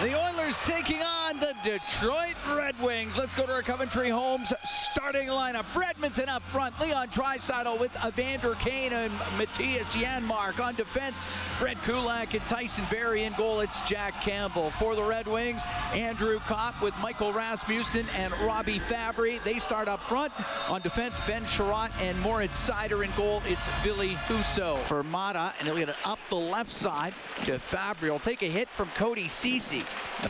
The Oilers taking on the Detroit Red Wings. Let's go to our Coventry Homes starting lineup. Fredmonton up front. Leon Draisaitl with Evander Kane and Mattias Janmark. On defense, Brett Kulak and Tyson Barrie in goal. It's Jack Campbell. For the Red Wings, Andrew Copp with Michael Rasmussen and Robbie Fabbri. They start up front. On defense, Ben Chiarot and Moritz Seider in goal. It's Ville Husso. For Maatta, and he'll get it up the left side to Fabbri. He'll take a hit from Cody Ceci.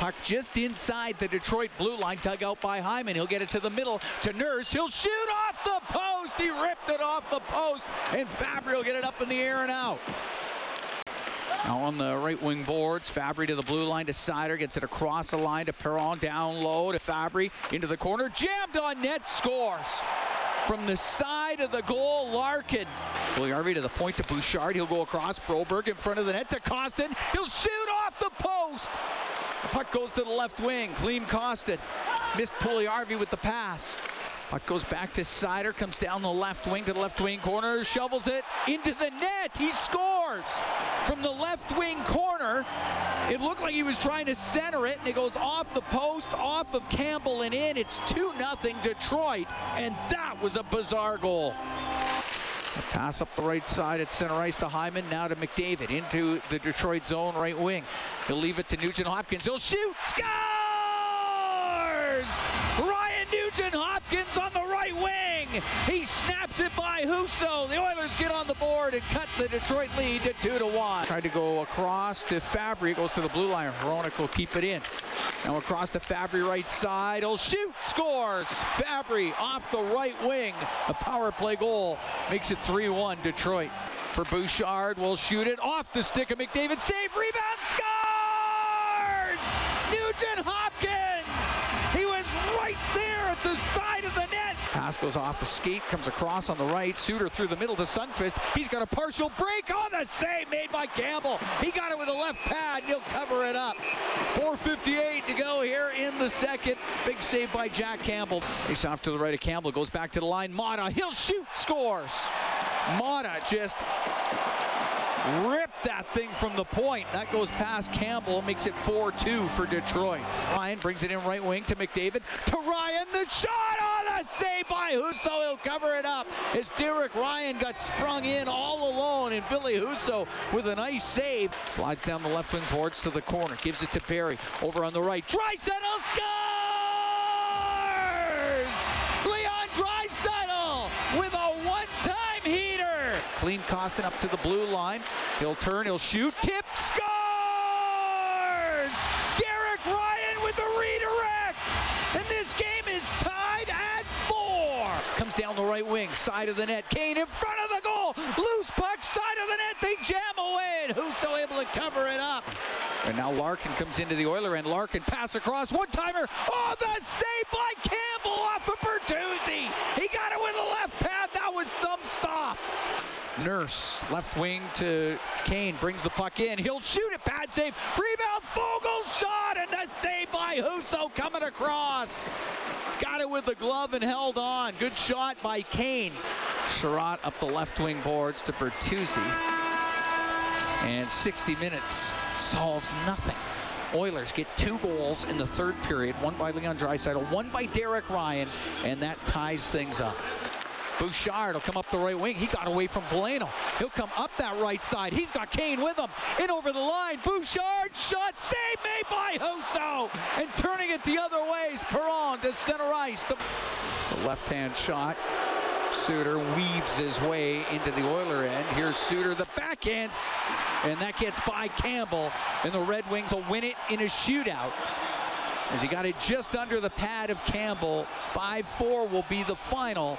Puck just inside the Detroit blue line, dug out by Hyman. He'll get it to the middle to Nurse. He'll shoot off the post. He ripped it off the post, and Fabbri will get it up in the air and out. Now on the right wing boards, Fabbri to the blue line to Seider, gets it across the line to Perron, down low to Fabbri, into the corner, jammed on net, scores. From the side of the goal, Larkin. Puljujarvi to the point to Bouchard. He'll go across. Broberg in front of the net to Kostin. He'll shoot off the post. Puck goes to the left wing. Klim Kostin missed Puljujarvi with the pass. Puck goes back to Seider, comes down the left wing to the left wing corner, shovels it into the net. He scores from the left wing corner. It looked like he was trying to center it, and it goes off the post, off of Campbell and in. It's 2 0 Detroit, and that was a bizarre goal. A pass up the right side at center ice to Hyman, now to McDavid into the Detroit zone right wing. He'll leave it to Nugent Hopkins. He'll shoot, scores! Ryan Nugent Hopkins on the right wing. He it by Husso. The Oilers get on the board and cut the Detroit lead to two to one. Tried to go across to Fabbri. Goes to the blue line. Hronek will keep it in. Now across to Fabbri right side. He'll shoot. Scores. Fabbri off the right wing. A power play goal makes it 3-1 Detroit. For Bouchard, will shoot it off the stick of McDavid. Save, rebound, scores! Nugent Hopkins! He was right there at the side of the. Pass goes off a skate, comes across on the right. Suter through the middle to Sundqvist. He's got a partial break on the save made by Campbell. He got it with a left pad. He'll cover it up. 4.58 to go here in the second. Big save by Jack Campbell. Face off to the right of Campbell. Goes back to the line. Maatta. He'll shoot. Scores. Maatta just ripped that thing from the point. That goes past Campbell, makes it 4-2 for Detroit. Ryan brings it in right wing to McDavid. To Ryan, the shot save by Husso. He'll cover it up as Derek Ryan got sprung in all alone, and Ville Husso with a nice save. Slides down the left wing boards to the corner, gives it to Barrie. Over on the right, Draisaitl scores! Leon Draisaitl with a one-time heater. Klim Kostin up to the blue line. He'll turn, he'll shoot, tip, scores! Derek Ryan with the redirect! And this game is tied at four. Comes down the right wing, side of the net. Kane in front of the goal. Loose puck, side of the net. They jam away, and Husso able to cover it up. And now Larkin comes into the Oiler end. Larkin pass across, one timer. Oh, the save by Campbell off of Bertuzzi. He got it with a left pad. That was some stop. Nurse, left wing to Kane, brings the puck in. He'll shoot it, bad save. Rebound, Foegele shot, and the save by Husso coming across. Got it with the glove and held on. Good shot by Kane. Chiarot up the left wing boards to Bertuzzi. And 60 minutes solves nothing. Oilers get two goals in the third period, one by Leon Draisaitl, one by Derek Ryan, and that ties things up. Bouchard will come up the right wing. He got away from Veleno. He'll come up that right side. He's got Kane with him. In over the line. Bouchard shot. Save made by Husso. And turning it the other way is Perron to center ice. It's a left-hand shot. Suter weaves his way into the Oiler end. Here's Suter, the backhand, and that gets by Campbell. And the Red Wings will win it in a shootout. As he got it just under the pad of Campbell. 5-4 will be the final.